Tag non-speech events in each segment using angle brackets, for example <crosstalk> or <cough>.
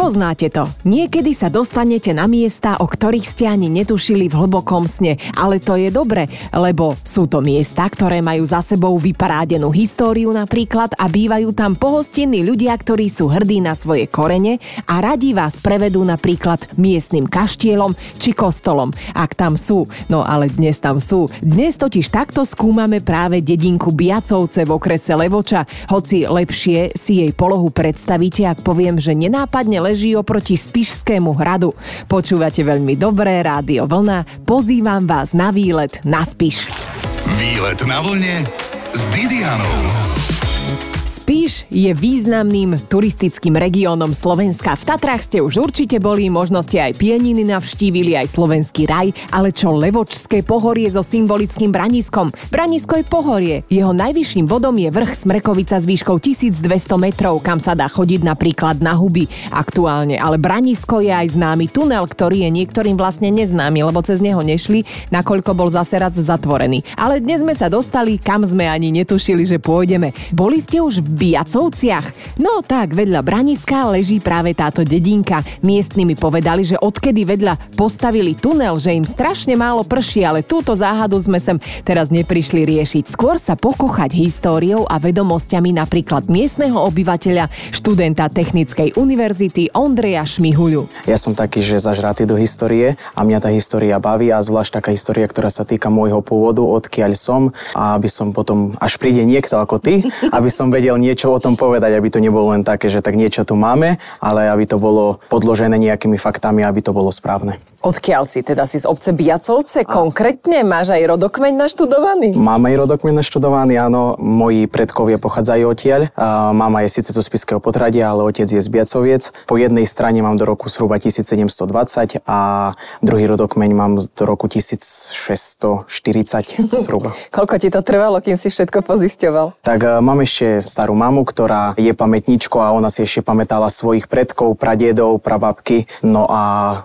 Poznáte to. Niekedy sa dostanete na miesta, o ktorých ste ani netušili v hlbokom sne. Ale to je dobre, lebo sú to miesta, ktoré majú za sebou vyparádenú históriu napríklad a bývajú tam pohostinní ľudia, ktorí sú hrdí na svoje korene a radi vás prevedú napríklad miestnym kaštielom či kostolom, ak tam sú. No ale dnes tam sú. Dnes totiž takto skúmame práve dedinku Biacovce v okrese Levoča, hoci lepšie si jej polohu predstavíte, ak poviem, že nenápadne leží oproti Spišskému hradu. Počúvate veľmi dobré rádio Vlna. Pozývam vás na výlet na Spiš. Výlet na vlne s Didianou. Spiš je významným turistickým regiónom Slovenska. V Tatrách ste už určite boli, možno ste aj Pieniny navštívili, aj slovenský raj, ale čo Levočské pohorie so symbolickým Braniskom? Branisko je pohorie. Jeho najvyšším bodom je vrch Smrekovica s výškou 1200 metrov, kam sa dá chodiť napríklad na huby aktuálne. Ale Branisko je aj známy tunel, ktorý je niektorým vlastne neznámy, lebo cez neho nešli, nakoľko bol zase raz zatvorený. Ale dnes sme sa dostali, kam sme ani netušili, že pôjdeme. Boli ste už v Biacovciach? No tak, vedľa Braniska leží práve táto dedinka. Miestni mi povedali, že odkedy vedľa postavili tunel, že im strašne málo prší, ale túto záhadu sme sem teraz neprišli riešiť. Skôr sa pokochať históriou a vedomosťami napríklad miestneho obyvateľa, študenta Technickej univerzity Ondreja Šmihuľu. Ja som taký, že zažratý do histórie a mňa tá história baví a zvlášť taká história, ktorá sa týka môjho pôvodu, odkiaľ som a aby som potom, až príde niekto ako ty, aby som vedel nie niečo o tom povedať, aby to nebolo len také, že tak niečo tu máme, ale aby to bolo podložené nejakými faktami, aby to bolo správne. Odkiaľ si? Teda si z obce Biacovce? A... Konkrétne? Máš aj rodokmeň naštudovaný? Mám aj rodokmeň naštudovaný, áno. Moji predkovia pochádzajú odtiaľ. A mama je síce zo Spiského potradia, ale otec je z Biacoviec. Po jednej strane mám do roku zhruba 1720 a druhý rodokmeň mám do roku 1640 <laughs> zhruba. Koľko ti to trvalo, kým si všetko pozisťoval? Tak mám ešte starú mamu, ktorá je pamätníčko a ona si ešte pamätala svojich predkov, pradedov, prababky. No a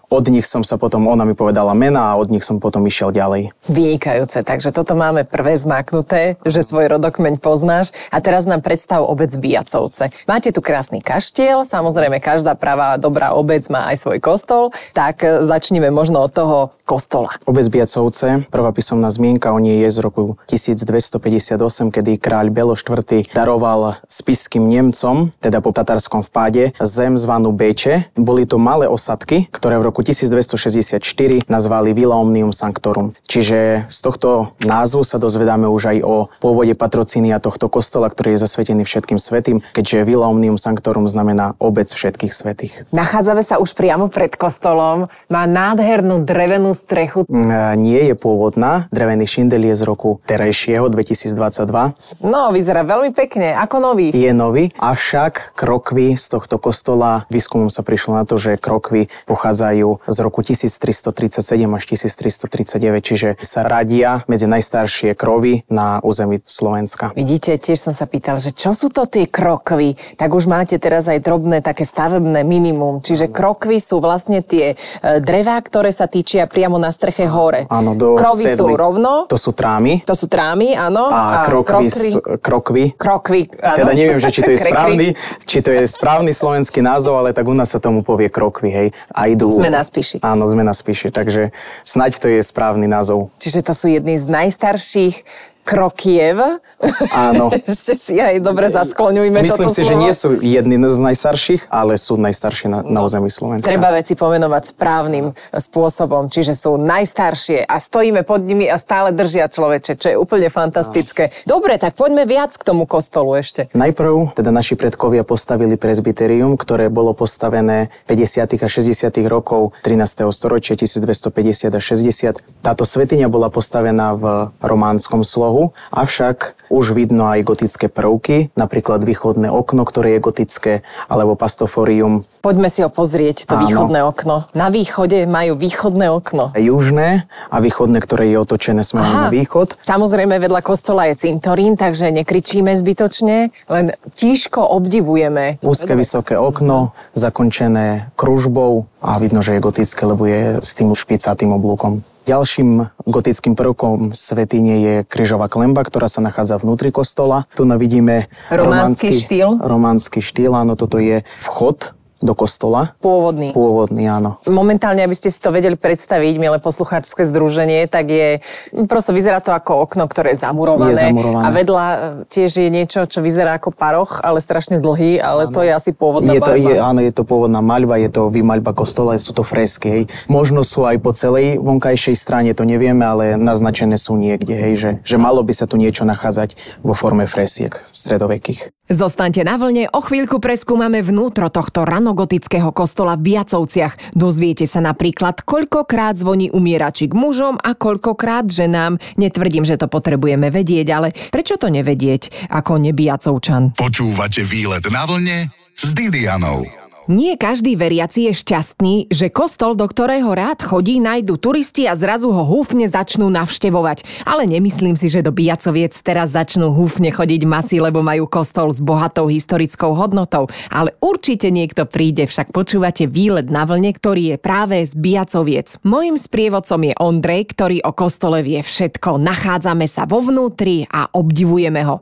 od nich som sa potom ona mi povedala mena a od nich som potom išiel ďalej. Vynikajúce, takže toto máme prvé zmaknuté, že svoj rodokmeň poznáš a teraz nám predstav obec Biacovce. Máte tu krásny kaštiel, samozrejme každá pravá dobrá obec má aj svoj kostol, tak e, začneme možno od toho kostola. Obec Biacovce, prvá písomná zmienka o nej je z roku 1258, kedy kráľ Belo IV daroval spiským Nemcom, teda po tatarskom vpáde, zem zvanú Beče. Boli to malé osadky, ktoré v roku 1260 1964 nazvali Vilaomnium Sanctorum. Čiže z tohto názvu sa dozvedáme už aj o pôvode patrocínia tohto kostola, ktorý je zasvetený všetkým svetým, keďže Vilaomnium Sanctorum znamená obec všetkých svetých. Nachádzame sa už priamo pred kostolom. Má nádhernú drevenú strechu. Mm, nie je pôvodná. Drevený šindel je z roku terajšieho 2022. No, vyzerá veľmi pekne, ako nový. Je nový, avšak krokvy z tohto kostola, výskumom sa prišlo na to, že krokvy pochádzajú z roku 1000 1337 až 1339, čiže sa radia medzi najstaršie krovy na území Slovenska. Vidíte, tiež som sa pýtal, že čo sú to tie krokvy? Tak už máte teraz aj drobné také stavebné minimum, čiže krokvy sú vlastne tie e, drevá, ktoré sa týčia priamo na streche hore. Áno, do Krovy sedli. sú rovno. To sú trámy. To sú trámy, áno. A, a krokvy, sú, krokvy. Krokvy, áno. Teda neviem, že či to je <laughs> správny, či to je správny slovenský názov, ale tak u nás sa tomu povie krokvy, hej. A idú... Sme na spíši. Áno, sme na spíši, takže snaď to je správny názov. Čiže to sú jedni z najstarších Krokiev. Áno. <laughs> Ešte si aj dobre zaskloňujme Myslím toto si, slovo. že nie sú jedni z najstarších, ale sú najstarší na, na území Slovenska. Treba veci pomenovať správnym spôsobom, čiže sú najstaršie a stojíme pod nimi a stále držia človeče, čo je úplne fantastické. Dobre, tak poďme viac k tomu kostolu ešte. Najprv teda naši predkovia postavili presbyterium, ktoré bolo postavené 50. a 60. rokov 13. storočia 1250 a 60. Táto svetiňa bola postavená v románskom slohu rohu, avšak už vidno aj gotické prvky, napríklad východné okno, ktoré je gotické, alebo pastoforium. Poďme si ho pozrieť, to Áno. východné okno. Na východe majú východné okno. Južné a východné, ktoré je otočené smerom na východ. Samozrejme vedľa kostola je cintorín, takže nekričíme zbytočne, len tížko obdivujeme. Úzke vysoké okno, zakončené kružbou a vidno, že je gotické, lebo je s tým špicatým oblúkom. Ďalším gotickým prvkom svetine je kryžová klemba, ktorá sa nachádza vnútri kostola. Tu vidíme románsky štýl. Románsky štýl, áno, toto je vchod do kostola. Pôvodný. Pôvodný, áno. Momentálne, aby ste si to vedeli predstaviť, milé poslucháčske združenie, tak je, prosto vyzerá to ako okno, ktoré je zamurované. Je zamurované. A vedľa e, tiež je niečo, čo vyzerá ako paroch, ale strašne dlhý, ale áno. to je asi pôvodná je to, Je, áno, je to pôvodná maľba, je to vymaľba kostola, sú to fresky, hej. Možno sú aj po celej vonkajšej strane, to nevieme, ale naznačené sú niekde, hej, že, že malo by sa tu niečo nachádzať vo forme fresiek stredovekých. Zostaňte na vlne, o chvíľku preskúmame vnútro tohto ranogotického kostola v Biacovciach. Dozviete sa napríklad, koľkokrát zvoní umierači k mužom a koľkokrát ženám. Netvrdím, že to potrebujeme vedieť, ale prečo to nevedieť ako nebiacovčan? Počúvate výlet na vlne s Didianou. Nie každý veriaci je šťastný, že kostol, do ktorého rád chodí, nájdu turisti a zrazu ho húfne začnú navštevovať. Ale nemyslím si, že do Biacoviec teraz začnú húfne chodiť masy, lebo majú kostol s bohatou historickou hodnotou. Ale určite niekto príde, však počúvate výlet na vlne, ktorý je práve z Biacoviec. Mojím sprievodcom je Ondrej, ktorý o kostole vie všetko. Nachádzame sa vo vnútri a obdivujeme ho.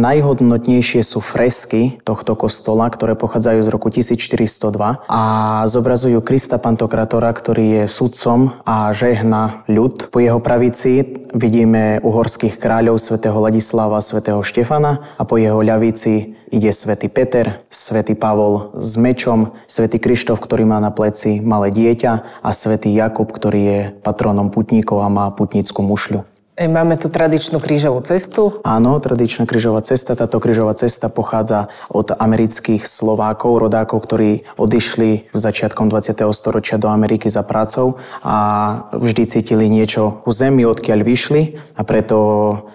Najhodnotnejšie sú fresky tohto kostola, ktoré pochádzajú z roku 1400 402 a zobrazujú Krista Pantokratora, ktorý je sudcom a žehna ľud. Po jeho pravici vidíme uhorských kráľov svätého Ladislava a svätého Štefana a po jeho ľavici ide svätý Peter, svätý Pavol s mečom, svätý Krištof, ktorý má na pleci malé dieťa a svätý Jakub, ktorý je patronom putníkov a má putnickú mušľu. Máme tu tradičnú krížovú cestu. Áno, tradičná krížová cesta. Táto krížová cesta pochádza od amerických Slovákov, rodákov, ktorí odišli v začiatkom 20. storočia do Ameriky za prácou a vždy cítili niečo u zemi, odkiaľ vyšli a preto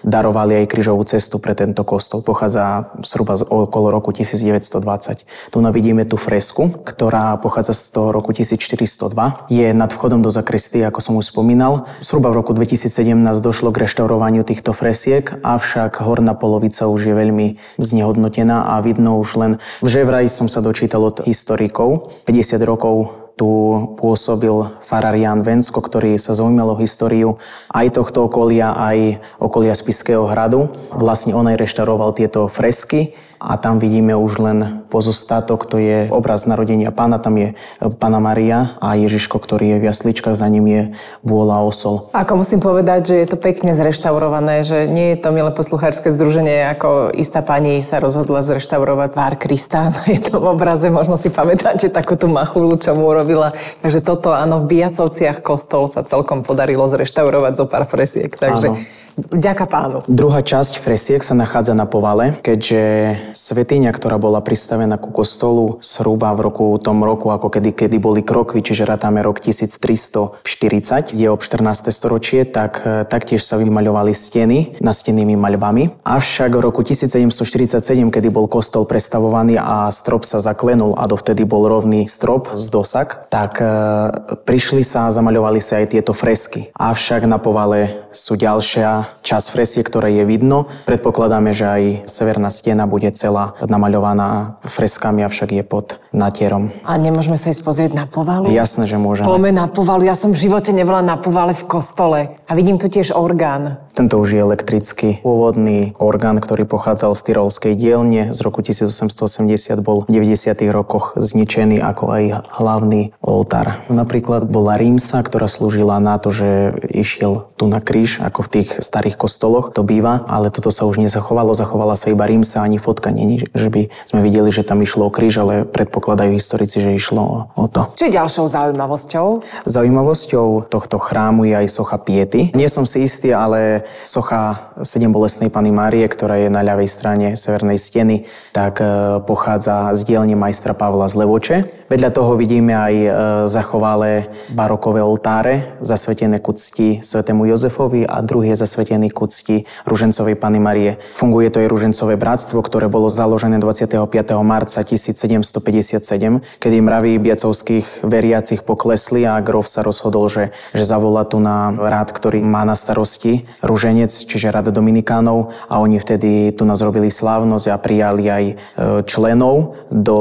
darovali aj krížovú cestu pre tento kostol. Pochádza zhruba okolo roku 1920. Tu vidíme tú fresku, ktorá pochádza z toho roku 1402. Je nad vchodom do zakristy, ako som už spomínal. Zhruba v roku 2017 došlo k reštaurovaniu týchto fresiek, avšak horná polovica už je veľmi znehodnotená a vidno už len, že vraj som sa dočítal od historikov, 50 rokov tu pôsobil farár Jan Vensko, ktorý sa zaujímal o históriu aj tohto okolia, aj okolia Spiského hradu. Vlastne on aj reštauroval tieto fresky a tam vidíme už len pozostatok, to je obraz narodenia pána, tam je pána Maria a Ježiško, ktorý je v jasličkách, za ním je vôľa osol. Ako musím povedať, že je to pekne zreštaurované, že nie je to milé posluchárske združenie, ako istá pani sa rozhodla zreštaurovať pár Krista na jednom obraze, možno si pamätáte takú tú machulu, čo mu urobila. Takže toto, áno, v Bijacovciach kostol sa celkom podarilo zreštaurovať zo pár fresiek, takže áno. Ďaká pánu. Druhá časť fresiek sa nachádza na povale, keďže svetiňa, ktorá bola pristavená ku kostolu zhruba v roku, tom roku, ako kedy, kedy boli krokvy, čiže rátame rok 1340, je ob 14. storočie, tak e, taktiež sa vymaľovali steny nastenými maľbami. Avšak v roku 1747, kedy bol kostol prestavovaný a strop sa zaklenul a dovtedy bol rovný strop z dosak, tak e, prišli sa a zamaľovali sa aj tieto fresky. Avšak na povale sú ďalšia časť fresie, ktoré je vidno. Predpokladáme, že aj severná stena bude celá namaľovaná freskami, avšak je pod natierom. A nemôžeme sa ísť pozrieť na povalu? Jasné, že môžeme. Poďme na povalu. Ja som v živote nebola na povale v kostole. A vidím tu tiež orgán. Tento už je elektrický pôvodný orgán, ktorý pochádzal z Tyrolskej dielne. Z roku 1880 bol v 90. rokoch zničený ako aj hlavný oltár. Napríklad bola rímsa, ktorá slúžila na to, že išiel tu na kríž, ako v tých starých kostoloch to býva, ale toto sa už nezachovalo, zachovala sa iba rímsa, ani fotka není, že by sme videli, že tam išlo o kríž, ale predpokladajú historici, že išlo o to. Čo je ďalšou zaujímavosťou? Zaujímavosťou tohto chrámu je aj socha Piety. Nie som si istý, ale socha sedem bolestnej Pany Márie, ktorá je na ľavej strane severnej steny, tak e, pochádza z dielne majstra Pavla z Levoče. Vedľa toho vidíme aj e, zachovalé barokové oltáre, zasvetené ku cti svetému Jozefovi a druhý je zasvetený ku cti Ružencovej Pany Marie. Funguje to aj Ružencové bratstvo, ktoré bolo založené 25. marca 1757, kedy mraví biacovských veriacich poklesli a grof sa rozhodol, že, že zavolá tu na rád, ktorý má na starosti Ruženec, čiže Rada Dominikánov a oni vtedy tu nás robili slávnosť a prijali aj e, členov do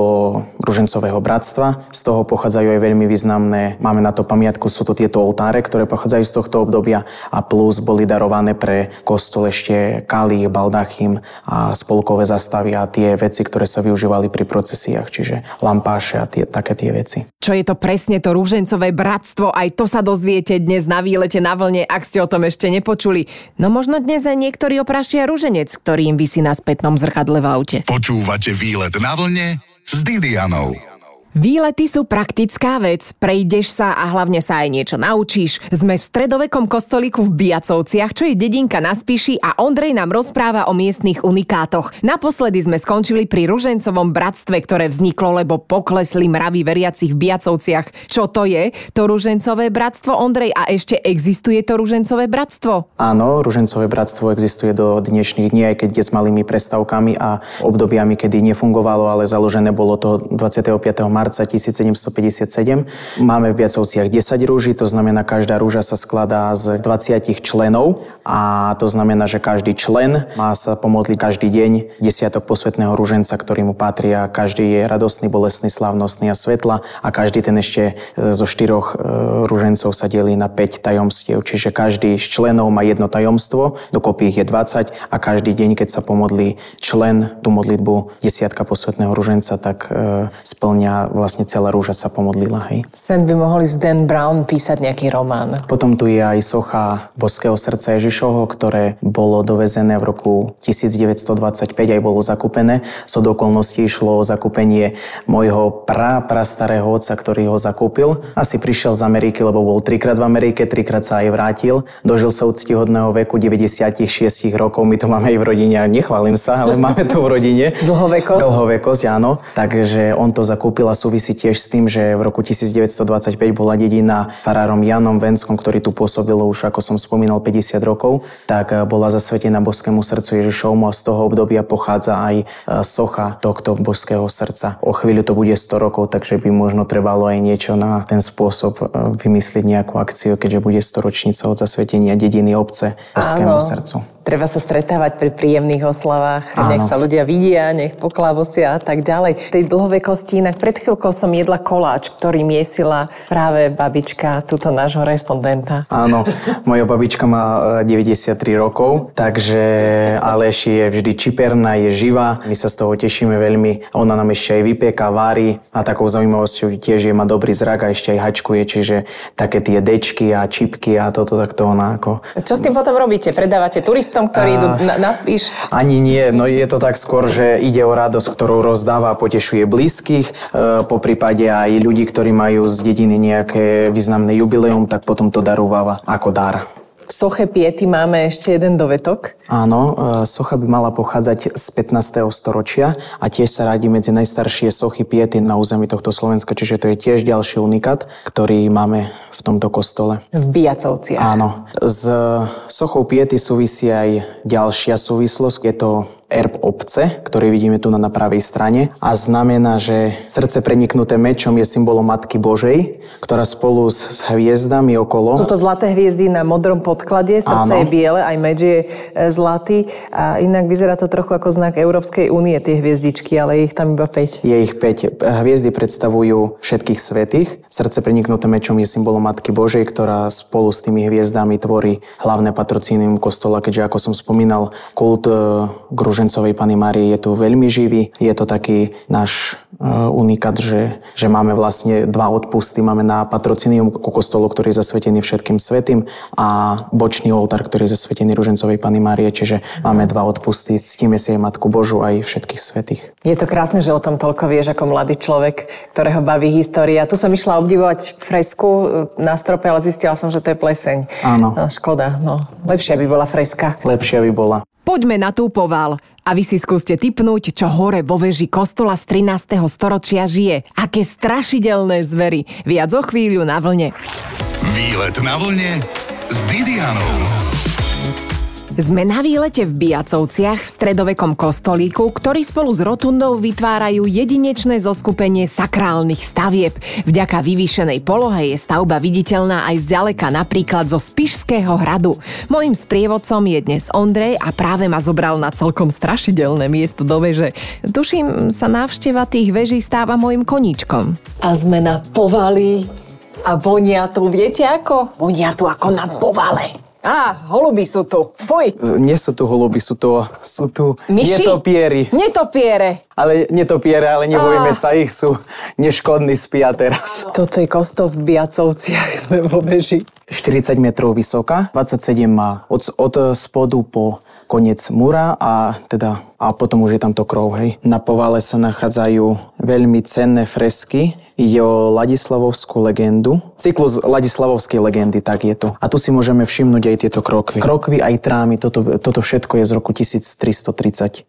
Ružencového bratstva. Z toho pochádzajú aj veľmi významné, máme na to pamiatku, sú to tieto oltáre, ktoré pochádzajú z tohto obdobia a plus boli darované pre kostol ešte kalich, baldachim a spolkové zastavy a tie veci, ktoré sa využívali pri procesiách, čiže lampáše a tie, také tie veci. Čo je to presne to rúžencové bratstvo? Aj to sa dozviete dnes na výlete na vlne, ak ste o tom ešte nepočuli. No možno dnes aj niektorí oprašia rúženec, ktorý im vysí na spätnom zrkadle v aute. Počúvate výlet na vlne s Didianou. Výlety sú praktická vec, prejdeš sa a hlavne sa aj niečo naučíš. Sme v stredovekom kostolíku v Biacovciach, čo je dedinka na Spiši a Ondrej nám rozpráva o miestnych unikátoch. Naposledy sme skončili pri Ružencovom bratstve, ktoré vzniklo, lebo poklesli mravy veriacich v Biacovciach. Čo to je, to Ružencové bratstvo, Ondrej? A ešte existuje to Ružencové bratstvo? Áno, Ružencové bratstvo existuje do dnešných dní, aj keď je s malými prestavkami a obdobiami, kedy nefungovalo, ale založené bolo to 25. marca marca 1757. Máme v Biacovciach 10 rúží, to znamená, každá rúža sa skladá z 20 členov a to znamená, že každý člen má sa pomodliť každý deň desiatok posvetného rúženca, ktorý mu patria. Každý je radostný, bolestný, slavnostný a svetla a každý ten ešte e, zo štyroch e, rúžencov sa delí na 5 tajomstiev. Čiže každý z členov má jedno tajomstvo, dokopy ich je 20 a každý deň, keď sa pomodlí člen tú modlitbu desiatka posvetného rúženca, tak e, splňa vlastne celá rúža sa pomodlila. Hej. Sen by mohol ísť Dan Brown písať nejaký román. Potom tu je aj socha Boského srdca Ježišovho, ktoré bolo dovezené v roku 1925 aj bolo zakúpené. So okolností išlo o zakúpenie môjho pra, pra starého otca, ktorý ho zakúpil. Asi prišiel z Ameriky, lebo bol trikrát v Amerike, trikrát sa aj vrátil. Dožil sa úctihodného veku 96 rokov. My to máme aj v rodine, nechválim sa, ale <laughs> máme to v rodine. Dlhovekosť? Dlhovekosť, áno. Takže on to zakúpil a súvisí tiež s tým, že v roku 1925 bola dedina farárom Janom Venskom, ktorý tu pôsobil už, ako som spomínal, 50 rokov, tak eh, bola zasvetená boskému srdcu Ježišovmu a z toho obdobia pochádza aj eh, socha tohto boského srdca. O chvíľu to bude 100 rokov, takže by možno trebalo aj niečo na ten spôsob eh, vymyslieť nejakú akciu, keďže bude 100 ročnica od zasvetenia dediny obce boskému srdcu. Treba sa stretávať pri príjemných oslavách, Áno. nech sa ľudia vidia, nech poklávosia a tak ďalej. Tej dlhovekosti inak pred chvíľkou som jedla koláč, ktorý miesila práve babička tuto nášho respondenta. Áno, moja babička má 93 e, rokov, takže Aleš je vždy čiperná, je živá. My sa z toho tešíme veľmi. Ona nám ešte aj vypieka, vári a takou zaujímavosťou tiež je má dobrý zrak a ešte aj hačkuje, čiže také tie dečky a čipky a toto takto ona ako... Čo s tým potom robíte? Predávate turistom? Turistom, ktorí idú na, na spíš? Ani nie, no je to tak skôr, že ide o radosť, ktorú rozdáva a potešuje blízkych, e, po prípade aj ľudí, ktorí majú z dediny nejaké významné jubileum, tak potom to darúva ako dar. V soche Piety máme ešte jeden dovetok. Áno, e, socha by mala pochádzať z 15. storočia a tiež sa radí medzi najstaršie sochy Piety na území tohto Slovenska, čiže to je tiež ďalší unikát, ktorý máme v tomto kostole. V Biacovciach. Áno. S sochou Piety súvisí aj ďalšia súvislosť. Je to erb obce, ktorý vidíme tu na, pravej strane a znamená, že srdce preniknuté mečom je symbolom Matky Božej, ktorá spolu s, s hviezdami okolo... Sú to zlaté hviezdy na modrom podklade, srdce Áno. je biele, aj meč je e, zlatý a inak vyzerá to trochu ako znak Európskej únie, tie hviezdičky, ale je ich tam iba 5. Je ich 5. Hviezdy predstavujú všetkých svetých. Srdce preniknuté mečom je symbolom Matky Božej, ktorá spolu s tými hviezdami tvorí hlavné patrocínium kostola, keďže ako som spomínal, kult e, Gruže Ružencovej Pany Márie je tu veľmi živý. Je to taký náš e, unikat, že, že máme vlastne dva odpusty. Máme na patrocinium ku kostolu, ktorý je zasvetený všetkým svetým a bočný oltár, ktorý je zasvetený Ružencovej Pany Márie. Čiže máme dva odpusty. Ctíme si aj Matku Božu aj všetkých svetých. Je to krásne, že o tom toľko vieš ako mladý človek, ktorého baví história. Tu som išla obdivovať fresku e, na strope, ale zistila som, že to je pleseň. Áno. No, škoda, no. Lepšia by bola freska. Lepšia by bola. Poďme na tú poval a vy si skúste typnúť, čo hore vo veži kostola z 13. storočia žije. Aké strašidelné zvery. Viac o chvíľu na vlne. Výlet na vlne s Didianou. Sme na výlete v Biacovciach v stredovekom kostolíku, ktorý spolu s rotundou vytvárajú jedinečné zoskupenie sakrálnych stavieb. Vďaka vyvýšenej polohe je stavba viditeľná aj zďaleka napríklad zo Spišského hradu. Mojím sprievodcom je dnes Ondrej a práve ma zobral na celkom strašidelné miesto do veže. Tuším, sa návšteva tých veží stáva mojim koníčkom. A sme na povali a vonia tu, viete ako? Vonia tu ako na povale. Á, holuby sú tu. Fuj. Nie sú tu holuby, sú tu, sú tu Myši? netopieri. Netopiere. Ale netopiere, ale nebojíme sa ich, sú neškodní, spia teraz. Toto je kostol v Biacovciach, <laughs> sme vo veži. 40 metrov vysoká, 27 má od, od spodu po koniec múra a teda a potom už je tam to krov, hej. Na povale sa nachádzajú veľmi cenné fresky, Ide o Ladislavovskú legendu. Cyklus Ladislavovskej legendy, tak je to. A tu si môžeme všimnúť aj tieto krokvy. Krokvy aj trámy, toto, toto všetko je z roku 1337.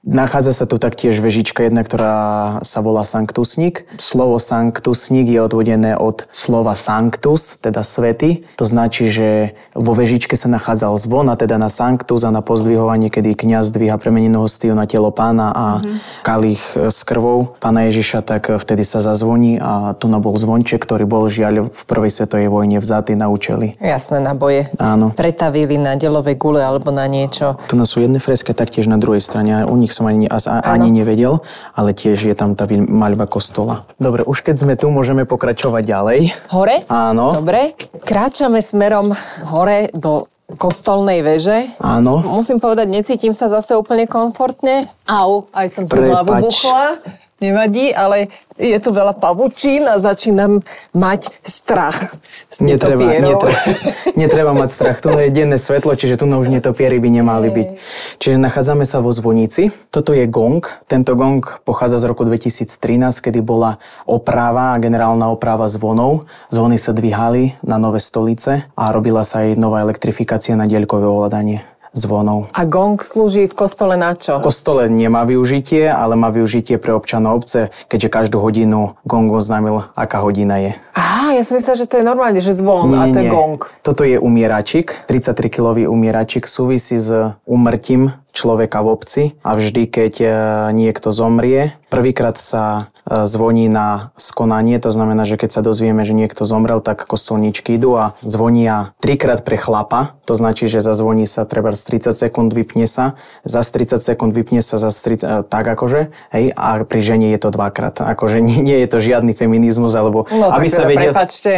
Nachádza sa tu taktiež vežička jedna, ktorá sa volá Sanctusník. Slovo Sanctusník je odvodené od slova Sanctus, teda svety. To značí, že vo vežičke sa nachádzal zvon a teda na Sanctus a na pozdvihovanie, kedy kňaz dvíha premenenú hostiu na telo pána a mm-hmm. kalich s krvou pána Ježiša, tak vtedy sa zazvoní a tu na bol zvonček, ktorý bol žiaľ v prvej svetovej vojne vzatý na účely. Jasné, naboje. Áno. Pretavili na delové gule alebo na niečo. Tu sú jedné freské, taktiež na druhej strane. U nich som ani, ani nevedel, ale tiež je tam tá maľba kostola. Dobre, už keď sme tu, môžeme pokračovať ďalej. Hore? Áno. Dobre. Kráčame smerom hore do kostolnej veže. Áno. Musím povedať, necítim sa zase úplne komfortne. Au, aj som si hlavu buchla. Nevadí, ale je tu veľa pavučín a začínam mať strach. z Netreba, netopierov. netreba, <laughs> netreba mať strach. Tu je denné svetlo, čiže tu už netopiery by nemali byť. Čiže nachádzame sa vo zvonici. Toto je gong. Tento gong pochádza z roku 2013, kedy bola oprava, generálna oprava zvonov. Zvony sa dvíhali na nové stolice a robila sa aj nová elektrifikácia na diaľkové ovládanie zvonov. A gong slúži v kostole na čo? V kostole nemá využitie, ale má využitie pre občanov obce, keďže každú hodinu gong oznámil, aká hodina je. Á, ja som myslela, že to je normálne, že zvon a to je gong. Toto je umieračik, 33-kilový umieračik, súvisí s umrtím človeka v obci a vždy, keď e, niekto zomrie, prvýkrát sa e, zvoní na skonanie, to znamená, že keď sa dozvieme, že niekto zomrel, tak kostolníčky idú a zvonia trikrát pre chlapa, to značí, že zazvoní sa treba z 30 sekúnd, vypne sa, za 30 sekúnd vypne sa, za 30, tak akože, hej, a pri žene je to dvakrát. Akože nie, nie je to žiadny feminizmus, alebo No aby sa teda vedel, prepačte.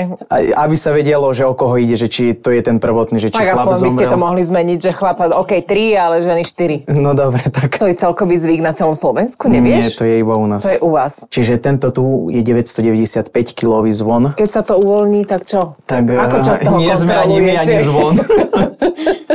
aby sa vedelo, že o koho ide, že či to je ten prvotný, že či Tak chlap aspoň by ste zomrel. to mohli zmeniť, že chlapa, OK, 3, ale ženy 4. No dobre, tak. To je celkový zvyk na celom Slovensku, nevieš? Nie, to je iba u nás. To je u vás. Čiže tento tu je 995 kilový zvon. Keď sa to uvoľní, tak čo? Tak Ako eh, často ho nie sme ani my, ani zvon. <laughs>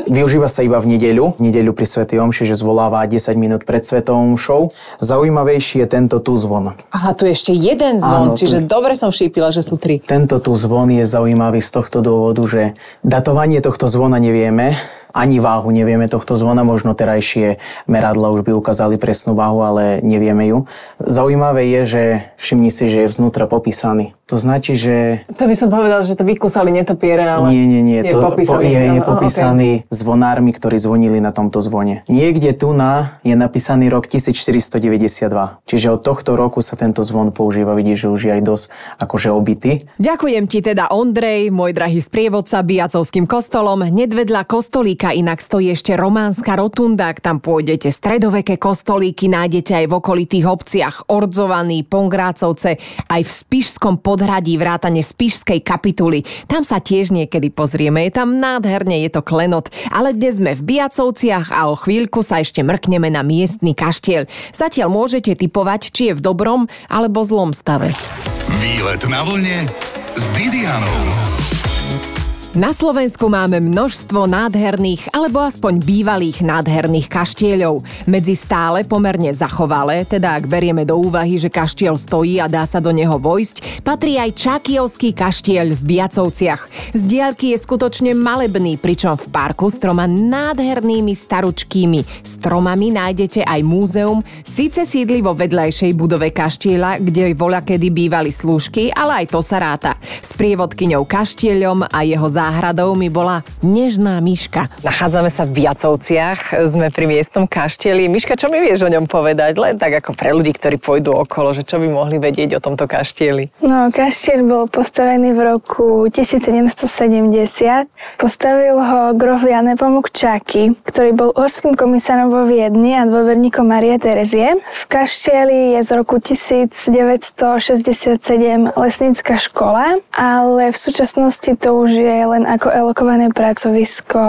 Využíva sa iba v nedeľu. Nedeľu pri Svetej Omši, že zvoláva 10 minút pred Svetou Omšou. Zaujímavejší je tento tu zvon. Aha, tu je ešte jeden zvon, Áno, tu- čiže dobre som šípila, že sú tri. Tento tu zvon je zaujímavý z tohto dôvodu, že datovanie tohto zvona nevieme, ani váhu nevieme tohto zvona, možno terajšie meradla už by ukázali presnú váhu, ale nevieme ju. Zaujímavé je, že všimni si, že je vznútra popísaný. To značí, že To by som povedal, že to vykúsali netopiere, ale nie, nie, nie, je to popísaný. po, je, je popísaný zvonármi, ktorí zvonili na tomto zvone. Niekde tu na je napísaný rok 1492, čiže od tohto roku sa tento zvon používa, vidíš, že už je aj dosť akože obity. Ďakujem ti teda Ondrej, môj drahý sprievodca Biacovským kostolom. Hned vedľa kostolíka inak stojí ešte románska rotunda, ak tam pôjdete. Stredoveké kostolíky nájdete aj v okolitých obciach Ordzovaný, Pongrácovce, aj v Spišskom podhradí vrátane Spišskej kapituly. Tam sa tiež niekedy pozrieme, je tam nádherne, je to klenot. Ale dnes sme v Biacovciach a o chvíľku sa ešte mrkneme na miestny kaštiel. Zatiaľ môžete typovať, či je v dobrom alebo zlom stave. Výlet na vlne s Didianou. Na Slovensku máme množstvo nádherných alebo aspoň bývalých nádherných kaštieľov. Medzi stále pomerne zachovalé, teda ak berieme do úvahy, že kaštiel stojí a dá sa do neho vojsť, patrí aj Čakijovský kaštieľ v Biacovciach. Z diaľky je skutočne malebný, pričom v parku s troma nádhernými staručkými stromami nájdete aj múzeum, síce sídli vo vedľajšej budove kaštieľa, kde voľa kedy bývali slúžky, ale aj to sa ráta. S prievodkyňou kaštieľom a jeho záhradou mi bola nežná myška. Nachádzame sa v Biacovciach, sme pri miestnom kaštieli. Miška, čo mi vieš o ňom povedať? Len tak ako pre ľudí, ktorí pôjdu okolo, že čo by mohli vedieť o tomto kaštieli. No, kaštiel bol postavený v roku 1770. Postavil ho grof Jan Nepomuk Čaky, ktorý bol orským komisárom vo Viedni a dôverníkom Marie Terezie. V kaštieli je z roku 1967 lesnícka škola, ale v súčasnosti to už je len ako elokované pracovisko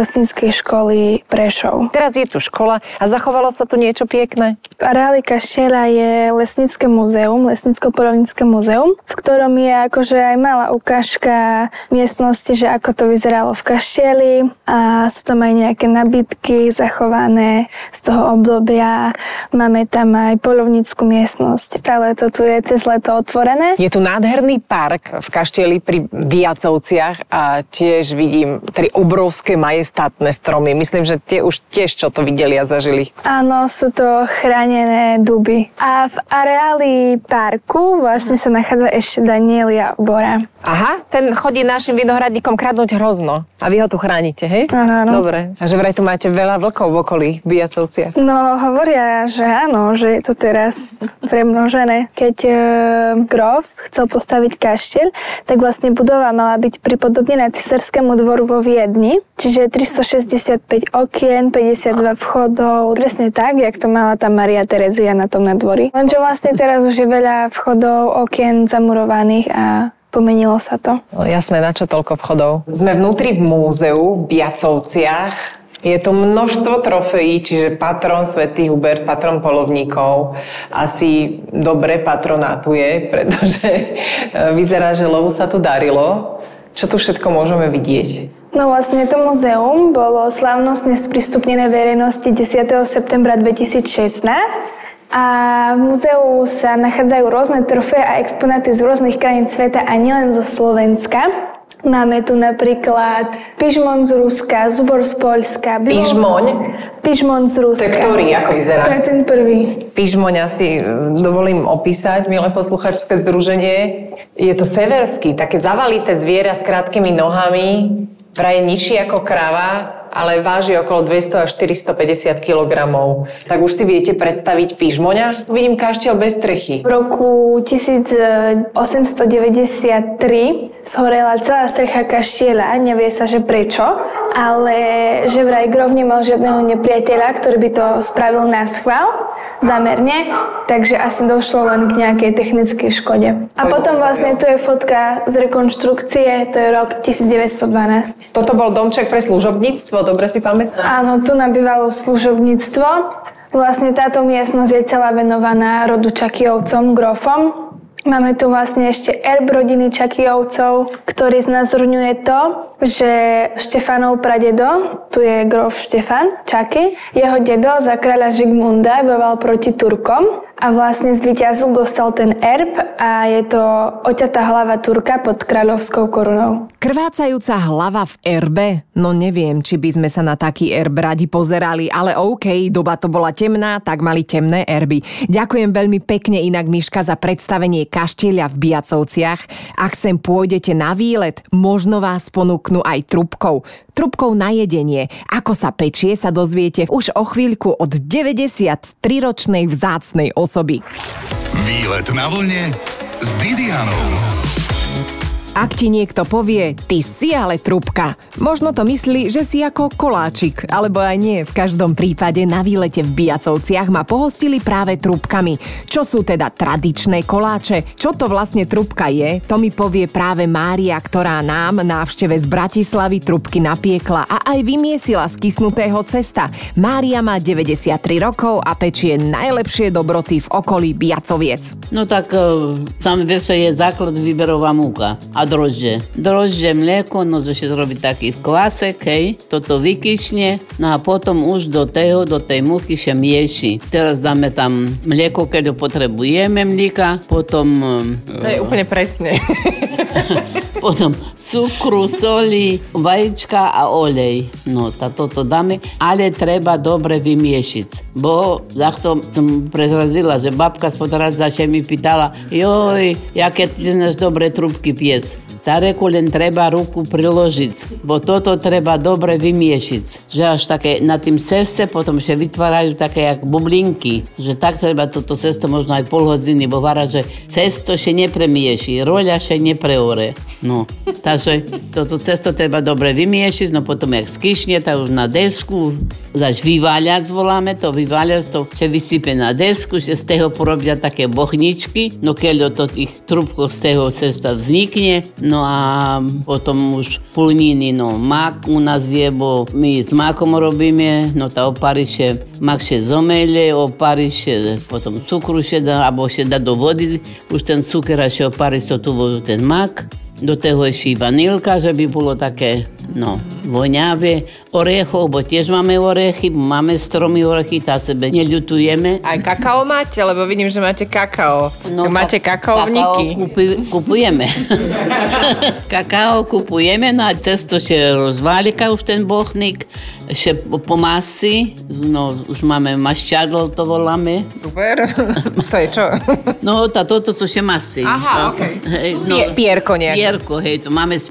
lesníckej školy Prešov. Teraz je tu škola a zachovalo sa tu niečo pekné? V areáli kaštieľa je lesnícke múzeum, lesnícko-polovnícke múzeum, v ktorom je akože aj malá ukážka miestnosti, že ako to vyzeralo v kaštieli a sú tam aj nejaké nabytky zachované z toho obdobia. Máme tam aj polovnícku miestnosť. Stále to tu je cez leto otvorené. Je tu nádherný park v kaštieli pri Biacovciach a tiež vidím tri obrovské majestátne stromy. Myslím, že tie už tiež čo to videli a zažili. Áno, sú to chránené duby. A v areáli parku vlastne sa nachádza ešte Danielia Bora. Aha, ten chodí našim vinohradníkom kradnúť hrozno. A vy ho tu chránite, hej? Áno, áno. Dobre. A že vraj tu máte veľa vlkov v okolí, v Biacovciach. No, hovoria, že áno, že je to teraz premnožené. Keď e, Grof chcel postaviť kašteľ, tak vlastne budova mala byť pripodobnená cisárskému dvoru vo Viedni, čiže 365 okien, 52 vchodov, presne tak, jak to mala tá Maria Terezia na tom nadvorí. Lenže vlastne teraz už je veľa vchodov, okien zamurovaných a pomenilo sa to. No jasné, na čo toľko vchodov? Sme vnútri v múzeu v Biacovciach. Je to množstvo trofejí, čiže patron Svetý Hubert, patron polovníkov, asi dobre patronátuje, <laughs> pretože e, vyzerá, že lovu sa tu darilo. Čo tu všetko môžeme vidieť? No vlastne to muzeum bolo slávnostne sprístupnené verejnosti 10. septembra 2016 a v múzeu sa nachádzajú rôzne trofeje a exponáty z rôznych krajín sveta a nielen zo Slovenska. Máme tu napríklad pižmon z Ruska, zubor z Poľska. bylo- Pižmoň? Pižmon z To Ruska. je ktorý, ako vyzerá? To je ten prvý. Pižmoň asi e, dovolím opísať, milé posluchačské združenie. Je to severský, také zavalité zviera s krátkými nohami, vraj je nižší ako krava, ale váži okolo 200 až 450 kg. Tak už si viete predstaviť pižmoňa? Vidím kaštiel bez strechy. V roku 1893 zhorela celá strecha kaštieľa, nevie sa, že prečo, ale že vraj Grov nemal žiadneho nepriateľa, ktorý by to spravil na schvál, zamerne, takže asi došlo len k nejakej technickej škode. A potom vlastne tu je fotka z rekonštrukcie, to je rok 1912. Toto bol domček pre služobníctvo, dobre si pamätám? Áno, tu nabývalo služobníctvo. Vlastne táto miestnosť je celá venovaná rodu Čakijovcom, grofom. Máme tu vlastne ešte erb rodiny Čakijovcov, ktorý znázorňuje to, že Štefanov pradedo, tu je grof Štefan Čaky, jeho dedo za kráľa Žigmunda bojoval proti Turkom a vlastne zvíťazil, dostal ten erb a je to oťatá hlava Turka pod kráľovskou korunou. Krvácajúca hlava v erbe? No neviem, či by sme sa na taký erb radi pozerali, ale OK, doba to bola temná, tak mali temné erby. Ďakujem veľmi pekne inak Miška za predstavenie kaštieľa v Biacovciach. Ak sem pôjdete na výlet, možno vás ponúknú aj trubkou. Trubkou na jedenie. Ako sa pečie, sa dozviete už o chvíľku od 93-ročnej vzácnej osoby. Výlet na vlne s Didianou. Ak ti niekto povie, ty si ale trubka, možno to myslí, že si ako koláčik, alebo aj nie. V každom prípade na výlete v Biacovciach ma pohostili práve trubkami. Čo sú teda tradičné koláče? Čo to vlastne trubka je? To mi povie práve Mária, ktorá nám návšteve z Bratislavy trubky napiekla a aj vymiesila z kysnutého cesta. Mária má 93 rokov a pečie najlepšie dobroty v okolí Biacoviec. No tak e, same vieš, čo je základ výberová múka a droždže. Droždže, mlieko, no že robí taký kvásek, hej, toto vykyšne, no a potom už do toho, do tej múky sa mieši. Teraz dáme tam mlieko, keď potrebujeme mlíka, potom, To je úplne presne. <laughs> potom cukru, soli, vajíčka a olej. No, tá toto dáme, ale treba dobre vymiešiť. Bo takto som prezrazila, že babka spod raz začne mi pýtala, joj, jaké ty znáš dobre trubky pies. Tareku len treba ruku priložiť, bo toto treba dobre vymiešiť. Že až také na tým ceste potom sa vytvárajú také jak bublinky, že tak treba toto cesto možno aj pol hodiny, bo vara, že cesto sa nepremieši, roľa sa nepreore. No, takže toto cesto treba dobre vymiešiť, no potom jak skišne, tak už na desku, zač vyváľať, voláme to, vyváľať to, že vysype na desku, že z toho porobia také bochničky, no keď to tých trubkov z toho cesta vznikne, no но а потом уж пулнини, но мак у нас е бо ми с маком робиме, но та опарише мак ше зомеле, опарише потом цукруше да або ше да доводи, уште цукера ше опари со тувозутен мак. Do toho ešte vanilka, že by bolo také, no, voňavé. Orechov, bo tiež máme orechy, máme stromy orechy, tá sebe neľutujeme. Aj kakao máte, lebo vidím, že máte kakao. No, máte kakaovníky. Kakao kupuj, kupujeme. <laughs> kakao kupujeme, no a cesto še rozválika už ten bochník, še po masy, no už máme maščadlo, to voláme. Super. <laughs> to je čo? No, tá toto, co še masy. Aha, okej. Hej, Pie- pierko nejaké. Pierko, hej, to máme z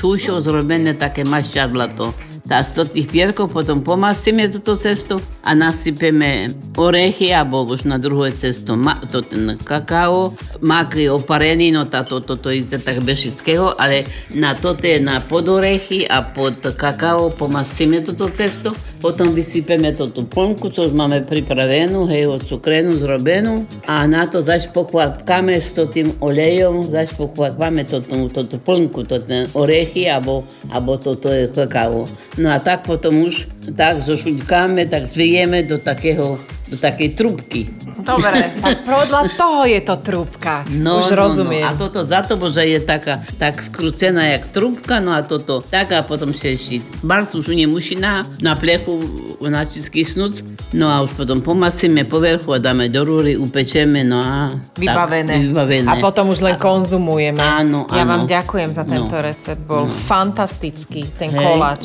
húšov zrobené také maščadlato. Tá z tých pierkov potom pomasíme túto cestu a nasypeme orechy, alebo už na druhé cesto ma, to ten kakao, mak je oparený, no tá, to, to, to ide tak bešického, ale na toto je na podorechy a pod kakao pomasíme túto cestu, potom vysypeme to tú plnku, čo už máme pripravenú, hej, od cukrenu zrobenú a na to zač pokvapkáme s tým olejom, zač pokvapkáme to, tú, to, tú plnku, to ten orechy, alebo, alebo to, to je kakao. No a tak potom už tak zošuďkáme, tak zviejeme do takého, do takej trubky. Dobre, tak podľa toho je to trúbka. Už rozumiem. No. A toto za to, že je taká tak skrúcená jak trúbka, no a toto tak a potom še ešte barc už nemusí na, na plechu načísť kysnúť, no a už potom pomasíme povrchu a dáme do rúry, upečeme, no a... Vybavené. Tak, vybavené. A potom už len konzumujeme. Áno, Ja áno. vám ďakujem za tento No. recept. Bol fantastický, ten Hej, koláč.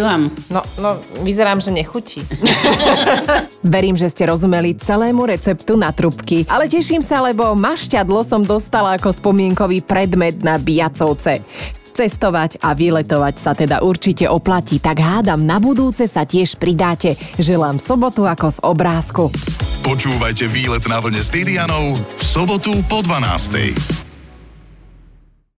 vám? No, no, vyzerám, že nechutí. <laughs> Verím, že ste rozumeli celému receptu na trubky. Ale teším sa, lebo mašťadlo som dostala ako spomienkový predmet na Biacovce. Cestovať a vyletovať sa teda určite oplatí, tak hádam, na budúce sa tiež pridáte. Želám sobotu ako z obrázku. Počúvajte výlet na vlne s Didianou v sobotu po 12.